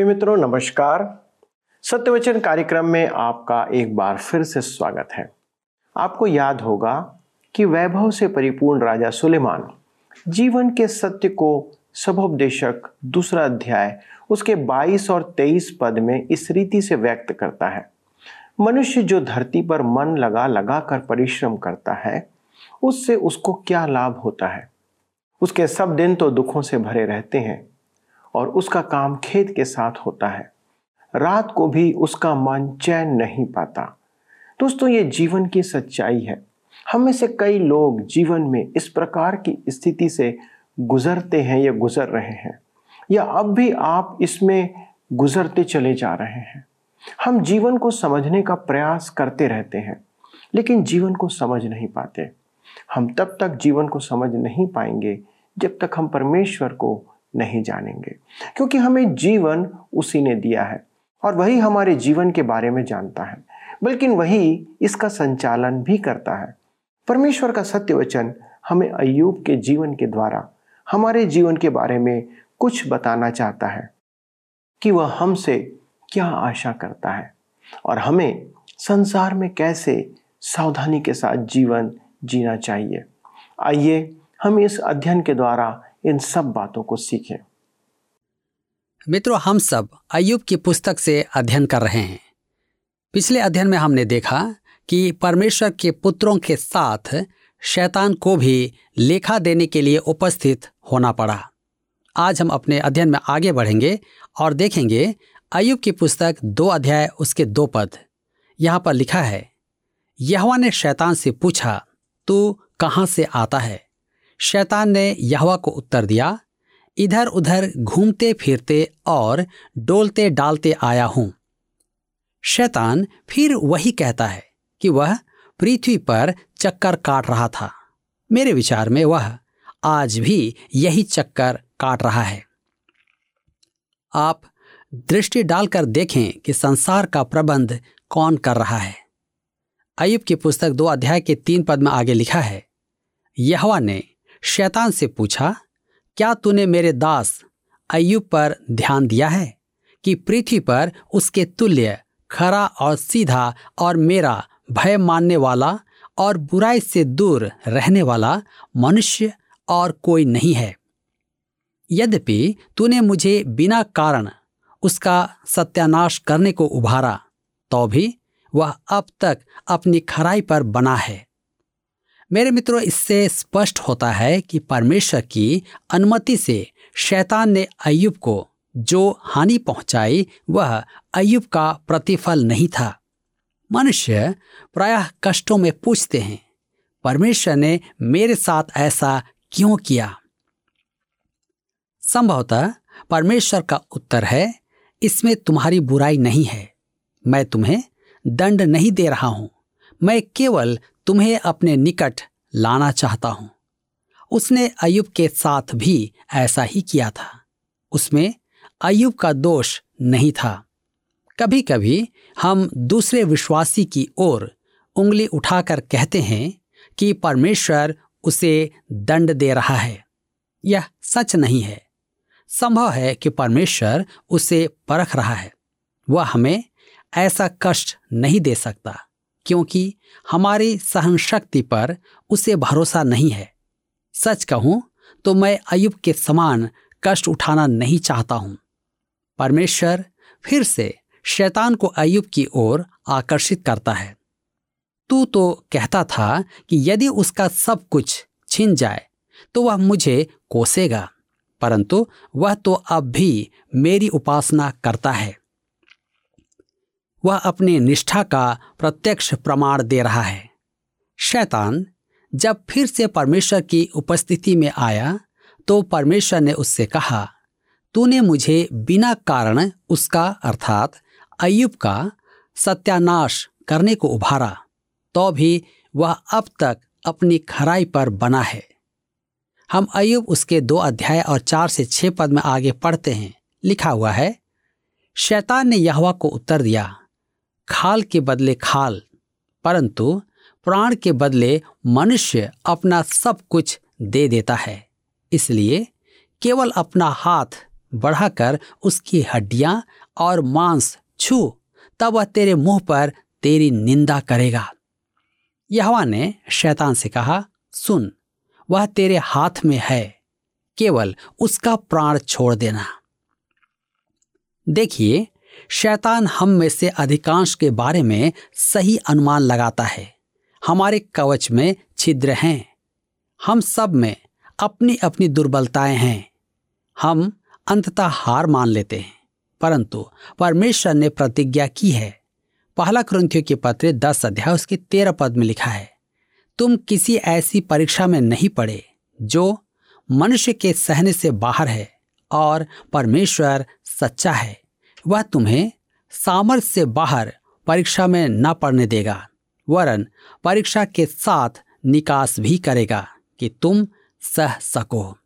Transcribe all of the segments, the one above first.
प्रिय मित्रों, नमस्कार। सत्यवचन कार्यक्रम में आपका एक बार फिर से स्वागत है। आपको याद होगा कि वैभव से परिपूर्ण राजा सुलेमान जीवन के सत्य को सबोपदेशक दूसरा अध्याय, उसके 22 और 23 पद में इस रीति से व्यक्त करता है। मनुष्य जो धरती पर मन लगा लगा कर परिश्रम करता है, उससे उसको क्या लाभ होता है? उसके सब दिन तो दुखों से भरे रहते हैं। और उसका काम खेत के साथ होता है। रात को भी उसका मन चैन नहीं पाता। दोस्तों, ये जीवन की सच्चाई है। हम में से कई लोग जीवन में इस प्रकार की स्थिति से गुजरते हैं या गुजर रहे हैं, या अब भी आप इसमें गुजरते चले जा रहे हैं। हम जीवन को समझने का प्रयास करते रहते हैं, लेकिन जीवन को समझ नहीं पाते। हम तब तक जीवन को समझ नहीं पाएँगे जब तक हम परमेश्वर को नहीं जानेंगे। क्योंकि हमें जीवन उसी ने दिया है और वही हमारे जीवन के बारे में जानता है। बल्कि वही इसका संचालन भी करता है। परमेश्वर का सत्य वचन हमें अयूब के जीवन के द्वारा, हमारे जीवन के बारे में कुछ बताना चाहता है कि वह हमसे क्या आशा करता है और हमें संसार में कैसे सावधानी के साथ जीवन जीना चाहिए। आइए हम इस अध्ययन के द्वारा इन सब बातों को सीखें। मित्रों, हम सब अयुब की पुस्तक से अध्ययन कर रहे हैं। पिछले अध्ययन में हमने देखा कि परमेश्वर के पुत्रों के साथ शैतान को भी लेखा देने के लिए उपस्थित होना पड़ा। आज हम अपने अध्ययन में आगे बढ़ेंगे और देखेंगे अयुब की पुस्तक दो अध्याय, उसके दो पद। यहाँ पर लिखा है, यहवा ने शैतान से पूछा, तू कहाँ से आता है? शैतान ने यहवा को उत्तर दिया इधर उधर घूमते फिरते और डोलते डालते आया हूँ। शैतान फिर वही कहता है कि वह पृथ्वी पर चक्कर काट रहा था। मेरे विचार में वह आज भी यही चक्कर काट रहा है। आप दृष्टि डालकर देखें कि संसार का प्रबंध कौन कर रहा है। अयुब की पुस्तक दो अध्याय के तीन पद में आगे लिखा है, यहवा ने शैतान से पूछा, क्या तूने मेरे दास अयुब पर ध्यान दिया है कि पृथ्वी पर उसके तुल्य, खरा और सीधा और मेरा भय मानने वाला और बुराई से दूर रहने वाला मनुष्य और कोई नहीं है? यद्यपि तूने मुझे बिना कारण उसका सत्यानाश करने को उभारा तो भी वह अब तक अपनी खराई पर बना है। मेरे मित्रों, इससे स्पष्ट होता है कि परमेश्वर की अनुमति से शैतान ने अयुब को जो हानि पहुंचाई, वह अयुब का प्रतिफल नहीं था। मनुष्य प्रायः कष्टों में पूछते हैं, परमेश्वर ने मेरे साथ ऐसा क्यों किया? संभवतः परमेश्वर का उत्तर है, इसमें तुम्हारी बुराई नहीं है। मैं तुम्हें दंड नहीं दे रहा हूँ। मैं केवल तुम्हें अपने निकट लाना चाहता हूँ। उसने अयुब के साथ भी ऐसा ही किया था। उसमें अयुब का दोष नहीं था। कभी कभी हम दूसरे विश्वासी की ओर उंगली उठाकर कहते हैं कि परमेश्वर उसे दंड दे रहा है। यह सच नहीं है। संभव है कि परमेश्वर उसे परख रहा है। वह हमें ऐसा कष्ट नहीं दे सकता। क्योंकि हमारी सहन शक्ति पर उसे भरोसा नहीं है। सच कहूँ तो मैं अयुब के समान कष्ट उठाना नहीं चाहता हूँ। परमेश्वर फिर से शैतान को अयुब की ओर आकर्षित करता है। तू तो कहता था कि यदि उसका सब कुछ छिन जाए तो वह मुझे कोसेगा, परंतु वह तो अब भी मेरी उपासना करता है। वह अपनी निष्ठा का प्रत्यक्ष प्रमाण दे रहा है। शैतान जब फिर से परमेश्वर की उपस्थिति में आया तो परमेश्वर ने उससे कहा, तूने मुझे बिना कारण उसका, अर्थात अयुब का, सत्यानाश करने को उभारा तो भी वह अब तक अपनी खराई पर बना है। हम अयुब उसके दो अध्याय और चार से छह पद में आगे पढ़ते हैं। लिखा हुआ है, शैतान ने यहवा को उत्तर दिया खाल के बदले खाल, परंतु प्राण के बदले मनुष्य अपना सब कुछ दे देता है। इसलिए केवल अपना हाथ बढ़ाकर उसकी हड्डियाँ और मांस छू, तब वह तेरे मुँह पर तेरी निंदा करेगा। यहवा ने शैतान से कहा, सुन, वह तेरे हाथ में है, केवल उसका प्राण छोड़ देना। देखिए शैतान हम में से अधिकांश के बारे में सही अनुमान लगाता है। हमारे कवच में छिद्र हैं। हम सब में अपनी अपनी दुर्बलताएँ हैं। हम अंततः हार मान लेते हैं। परंतु परमेश्वर ने प्रतिज्ञा की है। पहला क्रंथियों के पत्र दस अध्याय उसके तेरह पद में लिखा है, तुम किसी ऐसी परीक्षा में नहीं पड़े, जो मनुष्य के सहने से बाहर है और परमेश्वर सच्चा है। वह तुम्हें सामर्थ्य से बाहर परीक्षा में न पढ़ने देगा, वरन परीक्षा के साथ निकास भी करेगा कि तुम सह सको।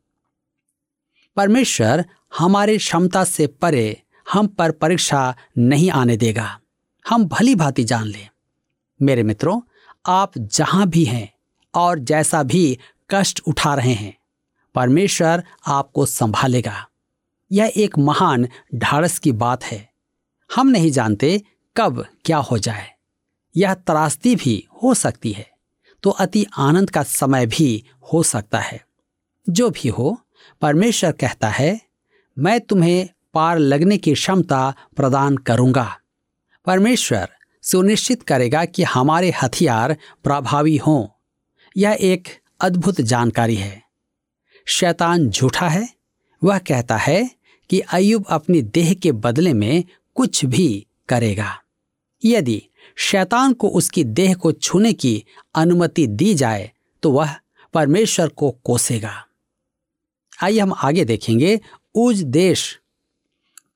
परमेश्वर हमारे क्षमता से परे हम पर परीक्षा नहीं आने देगा। हम भली भांति जान लें। मेरे मित्रों, आप जहाँ भी हैं और जैसा भी कष्ट उठा रहे हैं, परमेश्वर आपको संभालेगा। यह एक महान ढाड़स की बात है। हम नहीं जानते कब क्या हो जाए। यह त्रासदी भी हो सकती है तो अति आनंद का समय भी हो सकता है। जो भी हो, परमेश्वर कहता है, मैं तुम्हें पार लगने की क्षमता प्रदान करूँगा। परमेश्वर सुनिश्चित करेगा कि हमारे हथियार प्रभावी हों। यह एक अद्भुत जानकारी है। शैतान झूठा है वह कहता है कि अयुब अपनी देह के बदले में कुछ भी करेगा। यदि शैतान को उसकी देह को छूने की अनुमति दी जाए तो वह परमेश्वर को कोसेगा। आइए हम आगे देखेंगे उज देश।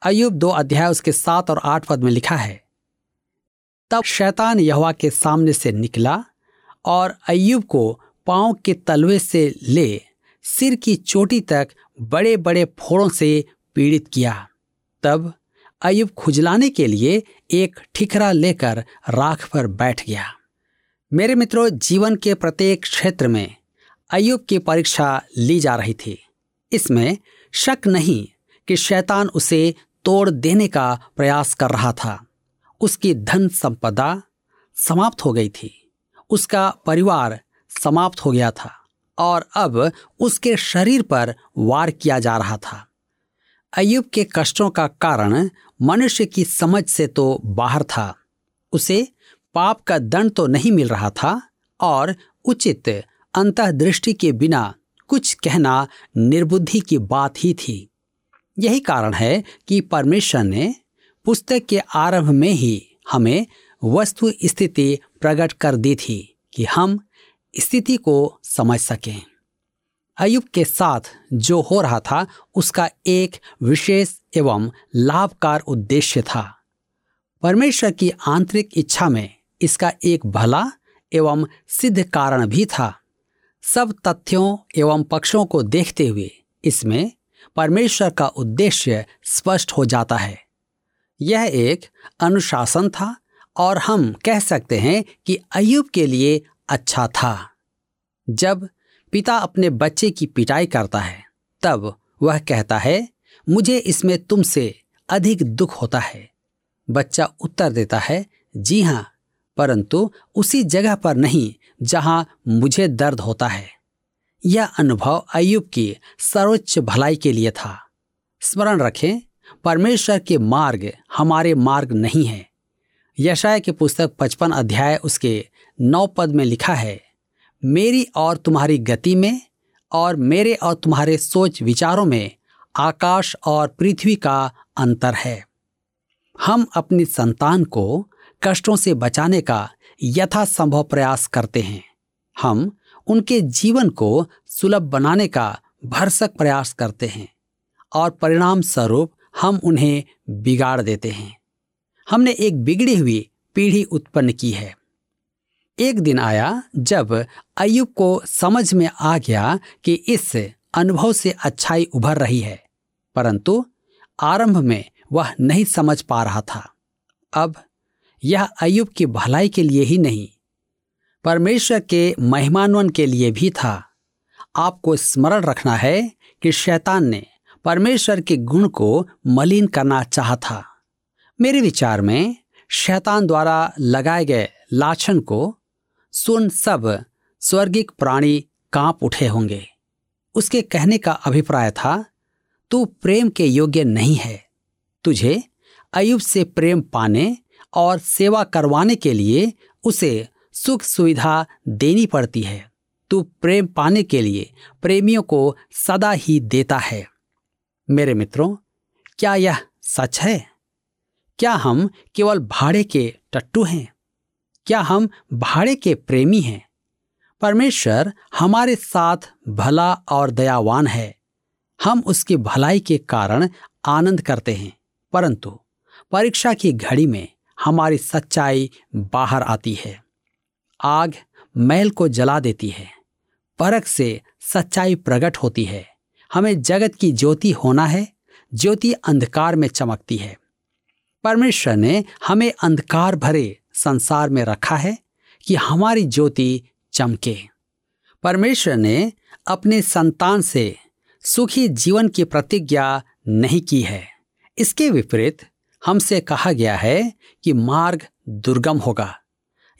अयुब दो अध्याय उसके सात और आठ पद में लिखा है, तब शैतान यहवा के सामने से निकला और अयुब को पाँव के तलवे से ले सिर की चोटी तक बड़े बड़े फोड़ों से पीड़ित किया। तब अयुब खुजलाने के लिए एक ठिकरा लेकर राख पर बैठ गया। मेरे मित्रों, जीवन के प्रत्येक क्षेत्र में अयुब की परीक्षा ली जा रही थी। इसमें शक नहीं कि शैतान उसे तोड़ देने का प्रयास कर रहा था। उसकी धन संपदा समाप्त हो गई थी। उसका परिवार समाप्त हो गया था। और अब उसके शरीर पर वार किया जा रहा था। अयुब के कष्टों का कारण मनुष्य की समझ से तो बाहर था। उसे पाप का दंड तो नहीं मिल रहा था और उचित अंतर्दृष्टि के बिना कुछ कहना निर्बुद्धि की बात ही थी। यही कारण है कि परमेश्वर ने पुस्तक के आरंभ में ही हमें वस्तु स्थिति प्रकट कर दी थी कि हम स्थिति को समझ सकें। अयुब के साथ जो हो रहा था, उसका एक विशेष एवं लाभकार उद्देश्य था। परमेश्वर की आंतरिक इच्छा में इसका एक भला एवं सिद्ध कारण भी था। सब तथ्यों एवं पक्षों को देखते हुए इसमें परमेश्वर का उद्देश्य स्पष्ट हो जाता है। यह एक अनुशासन था और हम कह सकते हैं कि अयुब के लिए अच्छा था। जब पिता अपने बच्चे की पिटाई करता है, तब वह कहता है, मुझे इसमें तुमसे अधिक दुख होता है। बच्चा उत्तर देता है, जी हाँ परंतु उसी जगह पर नहीं जहाँ मुझे दर्द होता है। यह अनुभव अयुब की सर्वोच्च भलाई के लिए था। स्मरण रखें, परमेश्वर के मार्ग हमारे मार्ग नहीं है। यशाय की पुस्तक पचपन अध्याय उसके नौ पद में लिखा है, मेरी और तुम्हारी गति में और मेरे और तुम्हारे सोच विचारों में आकाश और पृथ्वी का अंतर है। हम अपनी संतान को कष्टों से बचाने का यथासंभव प्रयास करते हैं। हम उनके जीवन को सुलभ बनाने का भरसक प्रयास करते हैं और परिणाम स्वरूप हम उन्हें बिगाड़ देते हैं। हमने एक बिगड़ी हुई पीढ़ी उत्पन्न की है। एक दिन आया जब अयुब को समझ में आ गया कि इस अनुभव से अच्छाई उभर रही है, परंतु आरंभ में वह नहीं समझ पा रहा था। अब यह अयुब की भलाई के लिए ही नहीं, परमेश्वर के महिमान्वन के लिए भी था। आपको स्मरण रखना है कि शैतान ने परमेश्वर के गुण को मलिन करना चाहा था। मेरे विचार में शैतान द्वारा लगाए गए लाछन को सुन सब स्वर्गिक प्राणी काँप उठे होंगे। उसके कहने का अभिप्राय था, तू प्रेम के योग्य नहीं है। तुझे अयुब से प्रेम पाने और सेवा करवाने के लिए उसे सुख सुविधा देनी पड़ती है। तू प्रेम पाने के लिए प्रेमियों को सदा ही देता है। मेरे मित्रों, क्या यह सच है? क्या हम केवल भाड़े के टट्टू हैं? क्या हम भाड़े के प्रेमी हैं? परमेश्वर हमारे साथ भला और दयावान है। हम उसकी भलाई के कारण आनंद करते हैं। परंतु परीक्षा की घड़ी में हमारी सच्चाई बाहर आती है। आग मैल को जला देती है। परख से सच्चाई प्रकट होती है। हमें जगत की ज्योति होना है। ज्योति अंधकार में चमकती है। परमेश्वर ने हमें अंधकार भरे संसार में रखा है कि हमारी ज्योति चमके। परमेश्वर ने अपने संतान से सुखी जीवन की प्रतिज्ञा नहीं की है। इसके विपरीत हमसे कहा गया है कि मार्ग दुर्गम होगा।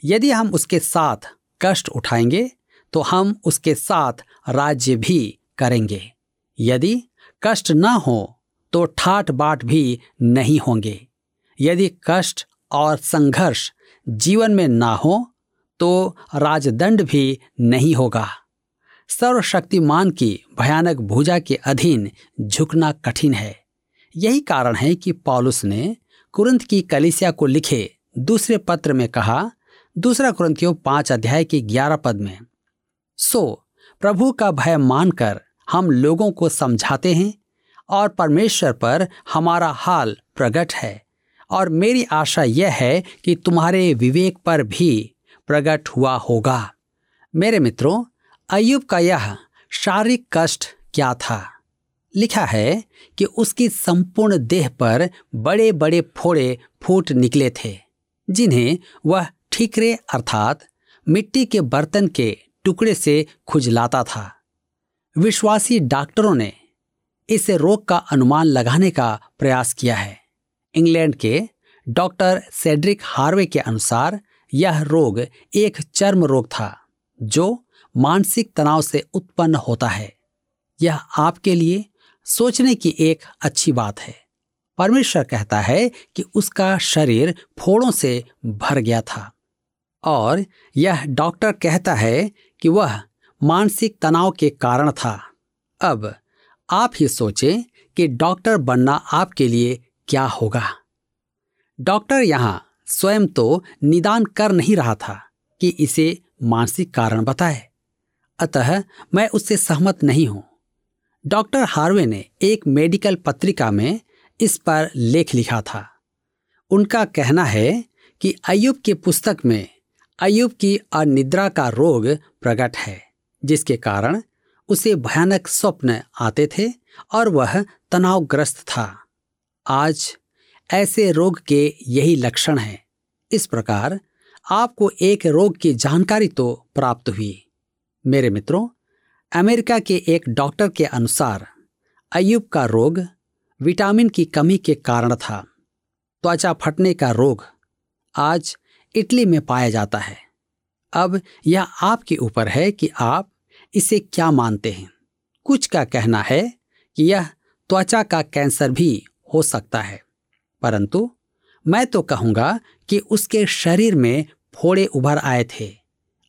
यदि हम उसके साथ कष्ट उठाएँगे तो हम उसके साथ राज्य भी करेंगे। यदि कष्ट न हो तो ठाट बाट भी नहीं होंगे। यदि कष्ट और संघर्ष जीवन में ना हो तो राजदंड भी नहीं होगा। सर्वशक्तिमान की भयानक भुजा के अधीन झुकना कठिन है। यही कारण है कि पॉलुस ने कुरंत की कलिसिया को लिखे दूसरे पत्र में कहा, दूसरा कुरंतियों पाँच अध्याय के ग्यारह पद में, सो, प्रभु का भय मानकर हम लोगों को समझाते हैं और परमेश्वर पर हमारा हाल प्रकट है। और मेरी आशा यह है कि तुम्हारे विवेक पर भी प्रकट हुआ होगा। मेरे मित्रों अयुब का यह शारीरिक कष्ट क्या था? लिखा है कि उसकी संपूर्ण देह पर बड़े बड़े फोड़े फूट निकले थे, जिन्हें वह ठीकरे अर्थात मिट्टी के बर्तन के टुकड़े से खुजलाता था। विश्वासी डॉक्टरों ने इस रोग का अनुमान लगाने का प्रयास किया है। इंग्लैंड के डॉक्टर सेड्रिक हार्वे के अनुसार यह रोग एक चर्म रोग था, जो मानसिक तनाव से उत्पन्न होता है। यह आपके लिए सोचने की एक अच्छी बात है। परमेश्वर कहता है कि उसका शरीर फोड़ों से भर गया था और यह डॉक्टर कहता है कि वह मानसिक तनाव के कारण था। अब आप ही सोचें कि डॉक्टर बनना आपके लिए क्या होगा? डॉक्टर यहाँ स्वयं तो निदान कर नहीं रहा था कि इसे मानसिक कारण बताए। अतः मैं उससे सहमत नहीं हूँ। डॉक्टर हार्वे ने एक मेडिकल पत्रिका में इस पर लेख लिखा था। उनका कहना है कि अयुब की पुस्तक में अयुब की अनिद्रा का रोग प्रकट है, जिसके कारण उसे भयानक स्वप्न आते थे और वह तनावग्रस्त था। आज ऐसे रोग के यही लक्षण हैं। इस प्रकार आपको एक रोग की जानकारी तो प्राप्त हुई। मेरे मित्रों, अमेरिका के एक डॉक्टर के अनुसार अयुब का रोग विटामिन की कमी के कारण था। त्वचा फटने का रोग आज इटली में पाया जाता है। अब यह आपके ऊपर है कि आप इसे क्या मानते हैं। कुछ का कहना है कि यह त्वचा का कैंसर भी हो सकता है। परंतु मैं तो कहूँगा कि उसके शरीर में फोड़े उभर आए थे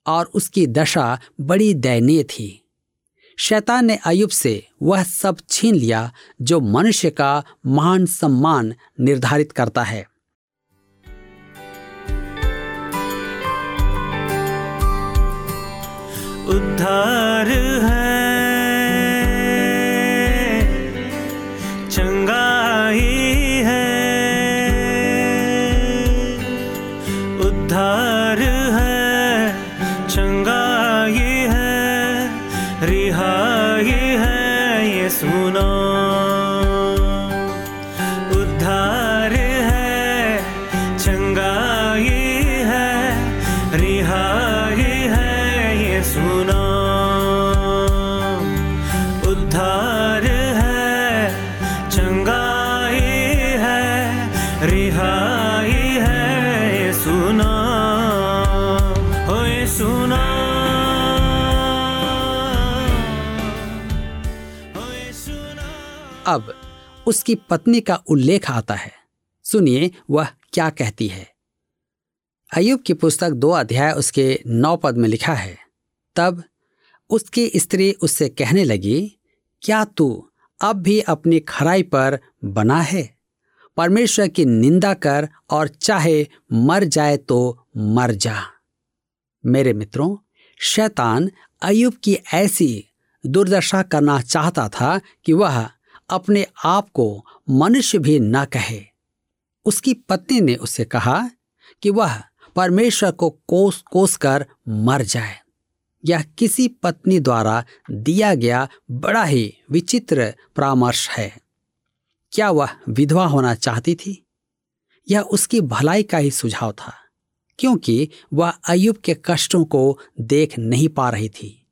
और उसकी दशा बड़ी दयनीय थी। शैतान ने अयुब से वह सब छीन लिया जो मनुष्य का मान सम्मान निर्धारित करता है। उद्धार है। उसकी पत्नी का उल्लेख आता है। सुनिए वह क्या कहती है। अयुब की पुस्तक दो अध्याय उसके नौ पद में लिखा है। तब उसकी स्त्री उससे कहने लगी, क्या तू अब भी अपनी खराई पर बना है? परमेश्वर की निंदा कर और चाहे मर जाए तो मर जा। मेरे मित्रों, शैतान अयुब की ऐसी दुर्दशा करना चाहता था कि वह अपने आप को मनुष्य भी न कहे। उसकी पत्नी ने उसे कहा कि वह परमेश्वर को कोस कोस कर मर जाए। यह किसी पत्नी द्वारा दिया गया बड़ा ही विचित्र परामर्श है। क्या वह विधवा होना चाहती थी? यह उसकी भलाई का ही सुझाव था, क्योंकि वह अयुब के कष्टों को देख नहीं पा रही थी।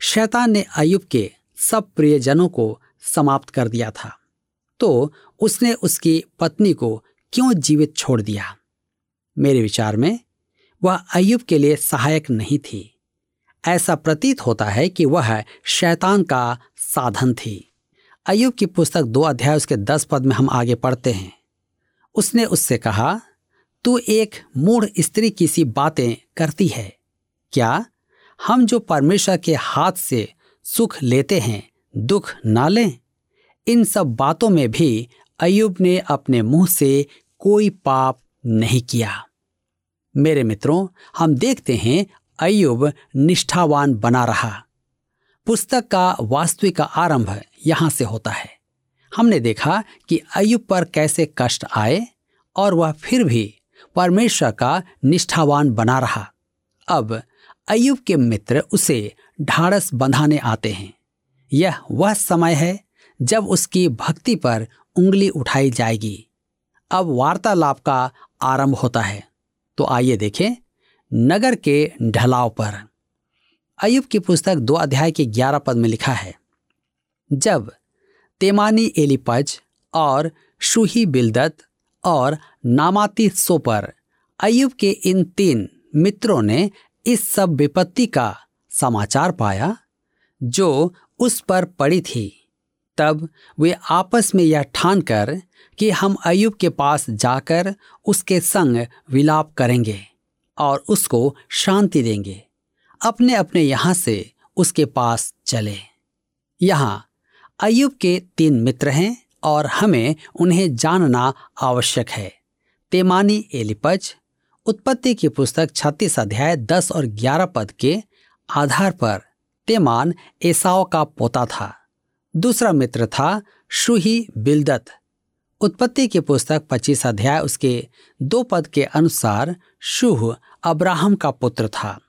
शैतान ने अयुब के सब प्रियजनों को समाप्त कर दिया था। तो उसने उसकी पत्नी को क्यों जीवित छोड़ दिया? मेरे विचार में, वह अयुब के लिए सहायक नहीं थी। ऐसा प्रतीत होता है कि वह शैतान का साधन थी। अयुब की पुस्तक दो अध्याय उसके दस पद में हम आगे पढ़ते हैं। उसने उससे कहा, तू एक मूढ़ स्त्री की सी बातें करती है। क्या हम जो परमेश्वर के हाथ से सुख लेते हैं दुख ना लें। इन सब बातों में भी अयुब ने अपने मुँह से कोई पाप नहीं किया। मेरे मित्रों, हम देखते हैं अयुब निष्ठावान बना रहा। पुस्तक का वास्तविक आरंभ यहाँ से होता है। हमने देखा कि अयुब पर कैसे कष्ट आए और वह फिर भी परमेश्वर का निष्ठावान बना रहा। अब अयुब के मित्र उसे ढाड़स बंधाने आते हैं। यह वह समय है जब उसकी भक्ति पर उंगली उठाई जाएगी। अब वार्तालाप का आरंभ होता है। तो आइए देखें नगर के ढलाव पर। अयुब की पुस्तक दो अध्याय के ग्यारह पद में लिखा है। जब तेमानी एलिपज और शूही बिलदत और नामाती सोपर अयुब के इन तीन मित्रों ने इस सब विपत्ति का समाचार पाया, जो उस पर पड़ी थी। तब वे आपस में यह ठान कर कि हम अयुब के पास जाकर उसके संग विलाप करेंगे और उसको शांति देंगे। अपने अपने यहाँ से उसके पास चले। यहाँ अयुब के तीन मित्र हैं और हमें उन्हें जानना आवश्यक है। तेमानी एलिपज, उत्पत्ति की पुस्तक छत्तीस अध्याय दस और ग्यारह पद के आधार पर तेमान एसाव का पोता था। दूसरा मित्र था शुही बिलदत। उत्पत्ति की पुस्तक पच्चीस अध्याय उसके दो पद के अनुसार शुह अब्राहम का पुत्र था।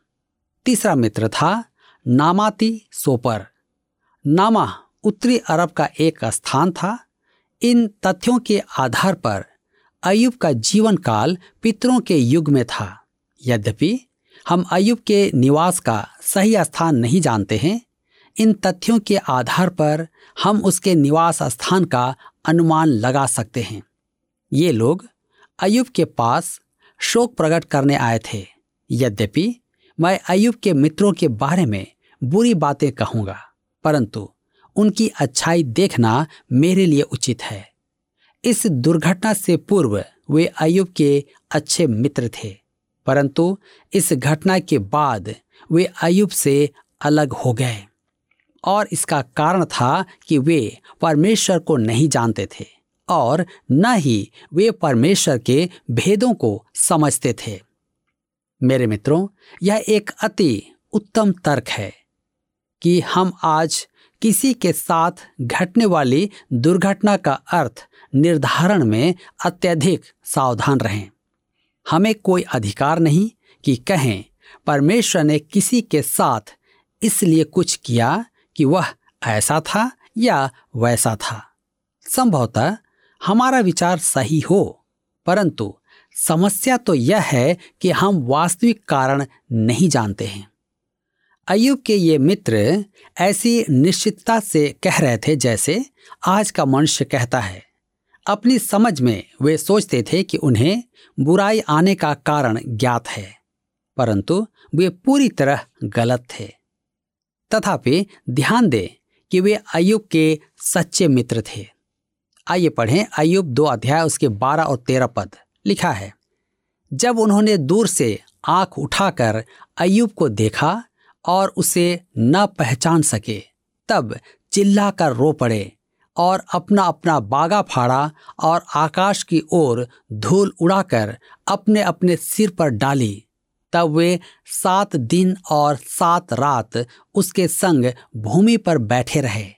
तीसरा मित्र था नामाती सोपर। नामा उत्तरी अरब का एक स्थान था। इन तथ्यों के आधार पर अयुब का जीवन काल पितरों के युग में था। यद्यपि हम अयुब के निवास का सही स्थान नहीं जानते हैं। इन तथ्यों के आधार पर हम उसके निवास स्थान का अनुमान लगा सकते हैं। ये लोग अयुब के पास शोक प्रकट करने आए थे। यद्यपि मैं अयुब के मित्रों के बारे में बुरी बातें कहूँगा, परंतु उनकी अच्छाई देखना मेरे लिए उचित है। इस दुर्घटना से पूर्व वे अयुब के अच्छे मित्र थे। परंतु इस घटना के बाद वे अयुब से अलग हो गए। और इसका कारण था कि वे परमेश्वर को नहीं जानते थे और न ही वे परमेश्वर के भेदों को समझते थे। मेरे मित्रों, यह एक अति उत्तम तर्क है कि हम आज किसी के साथ घटने वाली दुर्घटना का अर्थ निर्धारण में अत्यधिक सावधान रहें। हमें कोई अधिकार नहीं कि कहें, परमेश्वर ने किसी के साथ इसलिए कुछ किया कि वह ऐसा था या वैसा था। संभवतः हमारा विचार सही हो, परंतु समस्या तो यह है कि हम वास्तविक कारण नहीं जानते हैं। अयुब के ये मित्र ऐसी निश्चितता से कह रहे थे जैसे आज का मनुष्य कहता है अपनी समझ में वे सोचते थे कि उन्हें बुराई आने का कारण ज्ञात है, परंतु वे पूरी तरह गलत थे। तथापि ध्यान दें कि वे अयुब के सच्चे मित्र थे। आइए पढ़ें अयुब दो अध्याय उसके बारह और तेरह पद। लिखा है, जब उन्होंने दूर से आँख उठाकर अयुब को देखा और उसे न पहचान सके, तब चिल्लाकर रो पड़े। और अपना अपना बागा फाड़ा और आकाश की ओर धूल उड़ाकर अपने अपने सिर पर डाली। तब वे सात दिन और सात रात उसके संग भूमि पर बैठे रहे।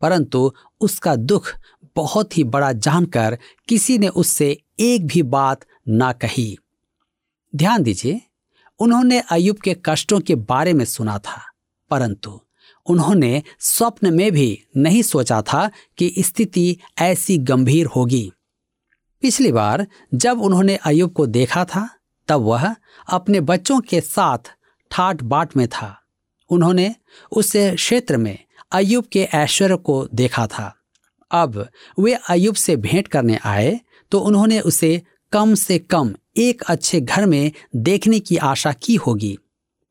परंतु उसका दुख बहुत ही बड़ा जानकर किसी ने उससे एक भी बात ना कही। ध्यान दीजिए, उन्होंने अयुब के कष्टों के बारे में सुना था, परंतु उन्होंने स्वप्न में भी नहीं सोचा था कि स्थिति ऐसी गंभीर होगी। पिछली बार जब उन्होंने अयुब को देखा था, तब वह अपने बच्चों के साथ ठाट बाट में था। उन्होंने उस क्षेत्र में अयुब के ऐश्वर्य को देखा था। अब वे अयुब से भेंट करने आए तो उन्होंने उसे कम से कम एक अच्छे घर में देखने की आशा की होगी,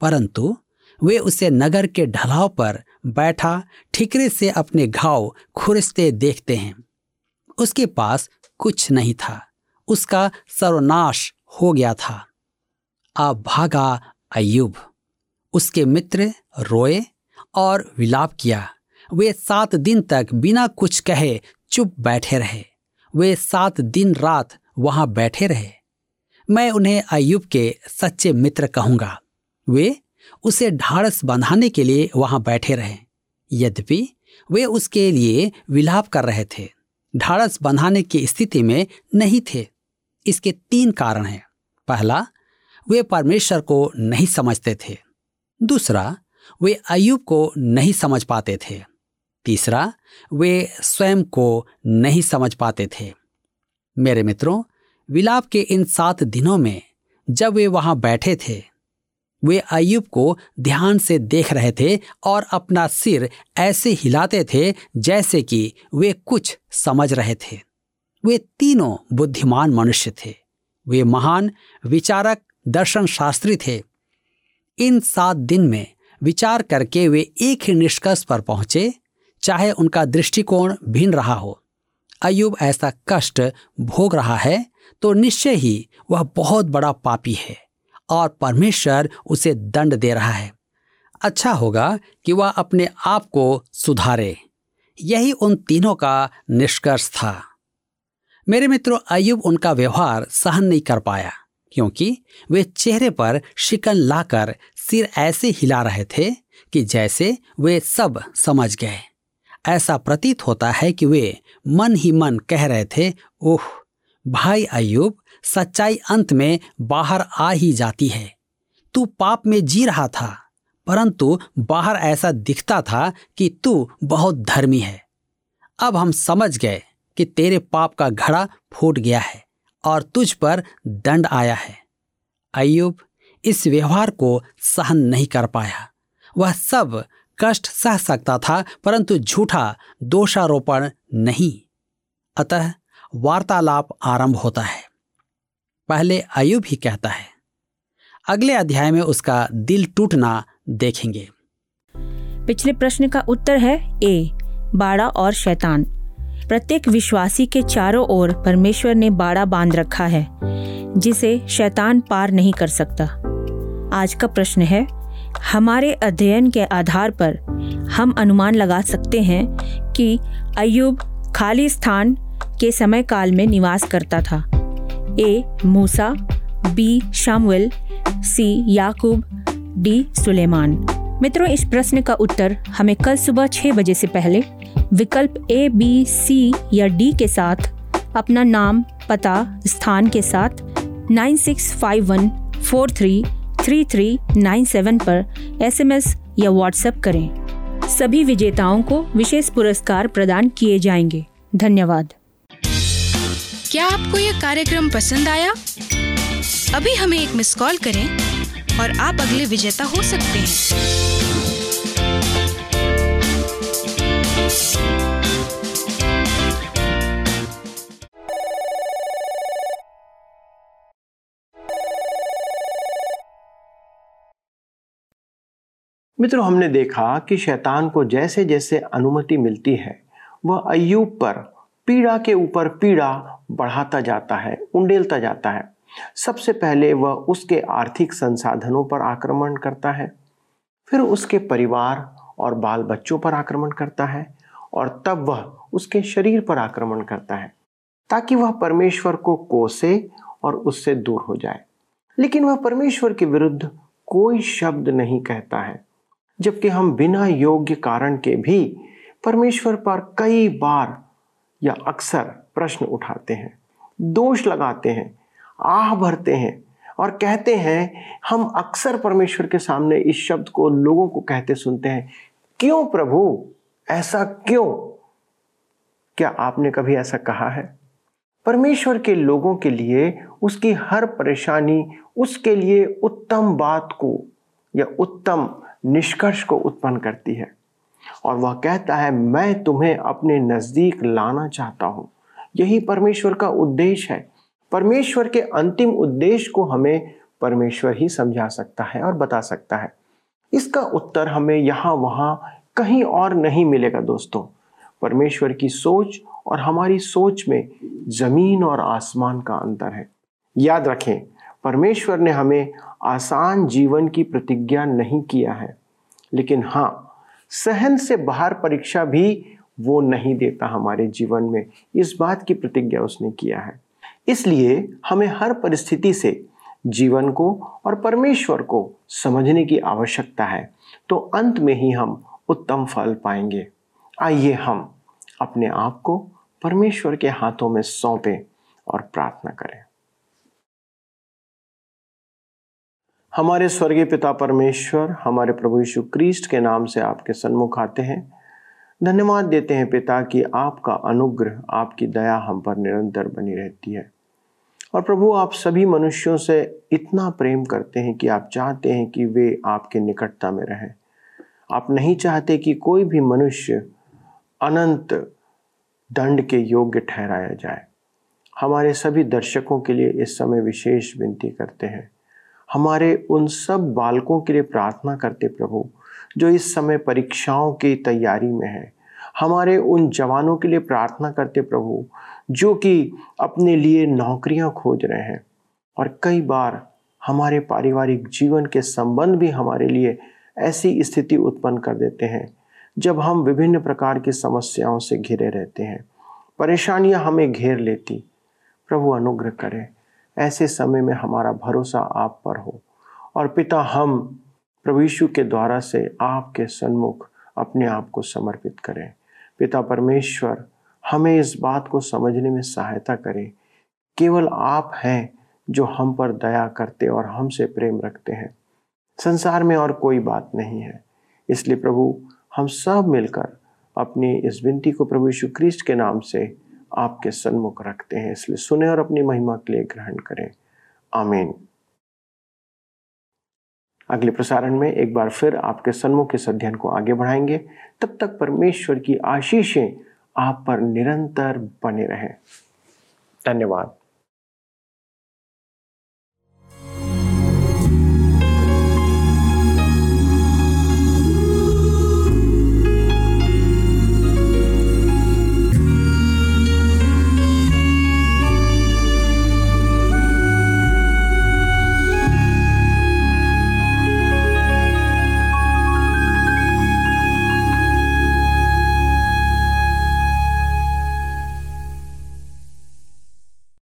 परंतु वे उसे नगर के ढलाव पर बैठा ठिकरे से अपने घाव खुरसते देखते हैं। उसके पास कुछ नहीं था। उसका सर्वनाश हो गया था। अब भागा अयुब उसके मित्र रोए और विलाप किया। वे सात दिन तक बिना कुछ कहे चुप बैठे रहे। वे सात दिन रात वहाँ बैठे रहे। मैं उन्हें अयुब के सच्चे मित्र कहूँगा। वे उसे ढाड़स बंधाने के लिए वहाँ बैठे रहे। यद्यपि वे उसके लिए विलाप कर रहे थे ढाड़स बंधाने की स्थिति में नहीं थे। इसके तीन कारण हैं। पहला, वे परमेश्वर को नहीं समझते थे। दूसरा, वे अयुब को नहीं समझ पाते थे। तीसरा, वे स्वयं को नहीं समझ पाते थे। मेरे मित्रों, विलाप के इन सात दिनों में जब वे वहाँ बैठे थे वे अयुब को ध्यान से देख रहे थे और अपना सिर ऐसे हिलाते थे जैसे कि वे कुछ समझ रहे थे। वे तीनों बुद्धिमान मनुष्य थे। वे महान, विचारक दर्शन शास्त्री थे। इन सात दिन में विचार करके वे एक ही निष्कर्ष पर पहुँचे, चाहे उनका दृष्टिकोण भिन्न रहा हो। अयुब ऐसा कष्ट भोग रहा है तो निश्चय ही वह बहुत बड़ा पापी है। और परमेश्वर उसे दंड दे रहा है। अच्छा होगा कि वह अपने आप को सुधारे। यही उन तीनों का निष्कर्ष था। मेरे मित्रों अयुब उनका व्यवहार सहन नहीं कर पाया, क्योंकि वे चेहरे पर शिकन लाकर सिर ऐसे हिला रहे थे कि जैसे वे सब समझ गए। ऐसा प्रतीत होता है कि वे मन ही मन कह रहे थे, ओह, भाई अयुब सच्चाई अंत में बाहर आ ही जाती है। तू पाप में जी रहा था, परंतु बाहर ऐसा दिखता था कि तू बहुत धर्मी है। अब हम समझ गए कि तेरे पाप का घड़ा फूट गया है और तुझ पर दंड आया है। अयुब इस व्यवहार को सहन नहीं कर पाया। वह सब कष्ट सह सकता था, परंतु झूठा दोषारोपण नहीं। अतः वार्तालाप आरंभ होता है। पहले अयुब ही कहता है। अगले अध्याय में उसका दिल टूटना देखेंगे। पिछले प्रश्न का उत्तर है ए, बाड़ा और शैतान। प्रत्येक विश्वासी के चारों ओर परमेश्वर ने बाड़ा बाँध रखा है, जिसे शैतान पार नहीं कर सकता। आज का प्रश्न है, हमारे अध्ययन के आधार पर हम अनुमान लगा सकते हैं कि अयुब खाली स्थान के समय काल में निवास करता था। ए मूसा बी शामुएल सी याकूब डी सुलेमान मित्रों, इस प्रश्न का उत्तर हमें कल सुबह छह बजे से पहले विकल्प ए बी सी या डी के साथ, अपना नाम, पता, स्थान के साथ nine six five one four three three three nine seven पर एसएमएस या व्हाट्सएप करें। सभी विजेताओं को विशेष पुरस्कार प्रदान किए जाएँगे। धन्यवाद। क्या आपको यह कार्यक्रम पसंद आया? अभी हमें एक मिस कॉल करें और आप अगले विजेता हो सकते हैं। मित्रों, हमने देखा कि शैतान को जैसे जैसे अनुमति मिलती है, वह अयुब पर पीड़ा के ऊपर पीड़ा बढ़ाता जाता है, उंडेलता जाता है। सबसे पहले वह उसके आर्थिक संसाधनों पर आक्रमण करता है, फिर उसके परिवार और बाल बच्चों पर आक्रमण करता है और तब वह उसके शरीर पर आक्रमण करता है, ताकि वह परमेश्वर को कोसे और उससे दूर हो जाए। लेकिन वह परमेश्वर के विरुद्ध कोई शब्द नहीं कहता है, जबकि हम बिना योग्य कारण के भी परमेश्वर पर कई बार या अक्सर प्रश्न उठाते हैं, दोष लगाते हैं, आह भरते हैं और कहते हैं, हम अक्सर परमेश्वर के सामने इस शब्द को लोगों को कहते सुनते हैं। क्यों प्रभु? ऐसा क्यों? क्या आपने कभी ऐसा कहा है? परमेश्वर के लोगों के लिए उसकी हर परेशानी, उसके लिए उत्तम बात को या उत्तम निष्कर्ष को उत्पन्न करती है। और वह कहता है, मैं तुम्हें अपने नज़दीक लाना चाहता हूँ। यही परमेश्वर का उद्देश्य है। परमेश्वर के अंतिम उद्देश्य को हमें परमेश्वर ही समझा सकता है और बता सकता है। इसका उत्तर हमें यहाँ वहाँ कहीं और नहीं मिलेगा दोस्तों। परमेश्वर की सोच और हमारी सोच में ज़मीन और आसमान का अंतर है। याद रखें, परमेश्वर ने हमें आसान जीवन की प्रतिज्ञा नहीं किया है। लेकिन हाँ सहन से बाहर परीक्षा भी वो नहीं देता हमारे जीवन में। इस बात की प्रतिज्ञा उसने किया है। इसलिए हमें हर परिस्थिति से जीवन को और परमेश्वर को समझने की आवश्यकता है। तो अंत में ही हम उत्तम फल पाएँगे। आइए हम अपने आप को परमेश्वर के हाथों में सौंपें और प्रार्थना करें। हमारे स्वर्गीय पिता परमेश्वर, हमारे प्रभु यीशु क्रिस्ट के नाम से आपके सन्मुख आते हैं। धन्यवाद देते हैं पिता कि आपका अनुग्रह, आपकी दया हम पर निरंतर बनी रहती है। और प्रभु, आप सभी मनुष्यों से इतना प्रेम करते हैं कि आप चाहते हैं कि वे आपके निकटता में रहें। आप नहीं चाहते कि कोई भी मनुष्य अनंत दंड के योग्य ठहराया जाए। हमारे सभी दर्शकों के लिए इस समय विशेष विनती करते हैं। हमारे उन सब बालकों के लिए प्रार्थना करते प्रभु, जो इस समय परीक्षाओं की तैयारी में है। हमारे उन जवानों के लिए प्रार्थना करते प्रभु, जो कि अपने लिए नौकरियाँ खोज रहे हैं। और कई बार हमारे पारिवारिक जीवन के संबंध भी हमारे लिए ऐसी स्थिति उत्पन्न कर देते हैं, जब हम विभिन्न प्रकार की समस्याओं से घिरे रहते हैं। परेशानियाँ हमें घेर लेती। प्रभु, अनुग्रह करें। ऐसे समय में हमारा भरोसा आप पर हो। और पिता, हम यीशु के द्वारा से आपके सन्मुख अपने आप को समर्पित करें। पिता परमेश्वर, हमें इस बात को समझने में सहायता करें। केवल आप हैं जो हम पर दया करते और हमसे प्रेम रखते हैं। संसार में और कोई बात नहीं है। इसलिए प्रभु, हम सब मिलकर अपनी इस विनती को प्रभु यीशु क्रिस्ट के नाम से आपके सन्मुख रखते हैं, इसलिए सुने और अपनी महिमा के लिए ग्रहण करें। आमीन। अगले प्रसारण में एक बार फिर आपके सन्मुख इस अध्ययन को आगे बढ़ाएँगे। तब तक परमेश्वर की आशीषें आप पर निरंतर बने रहें। धन्यवाद।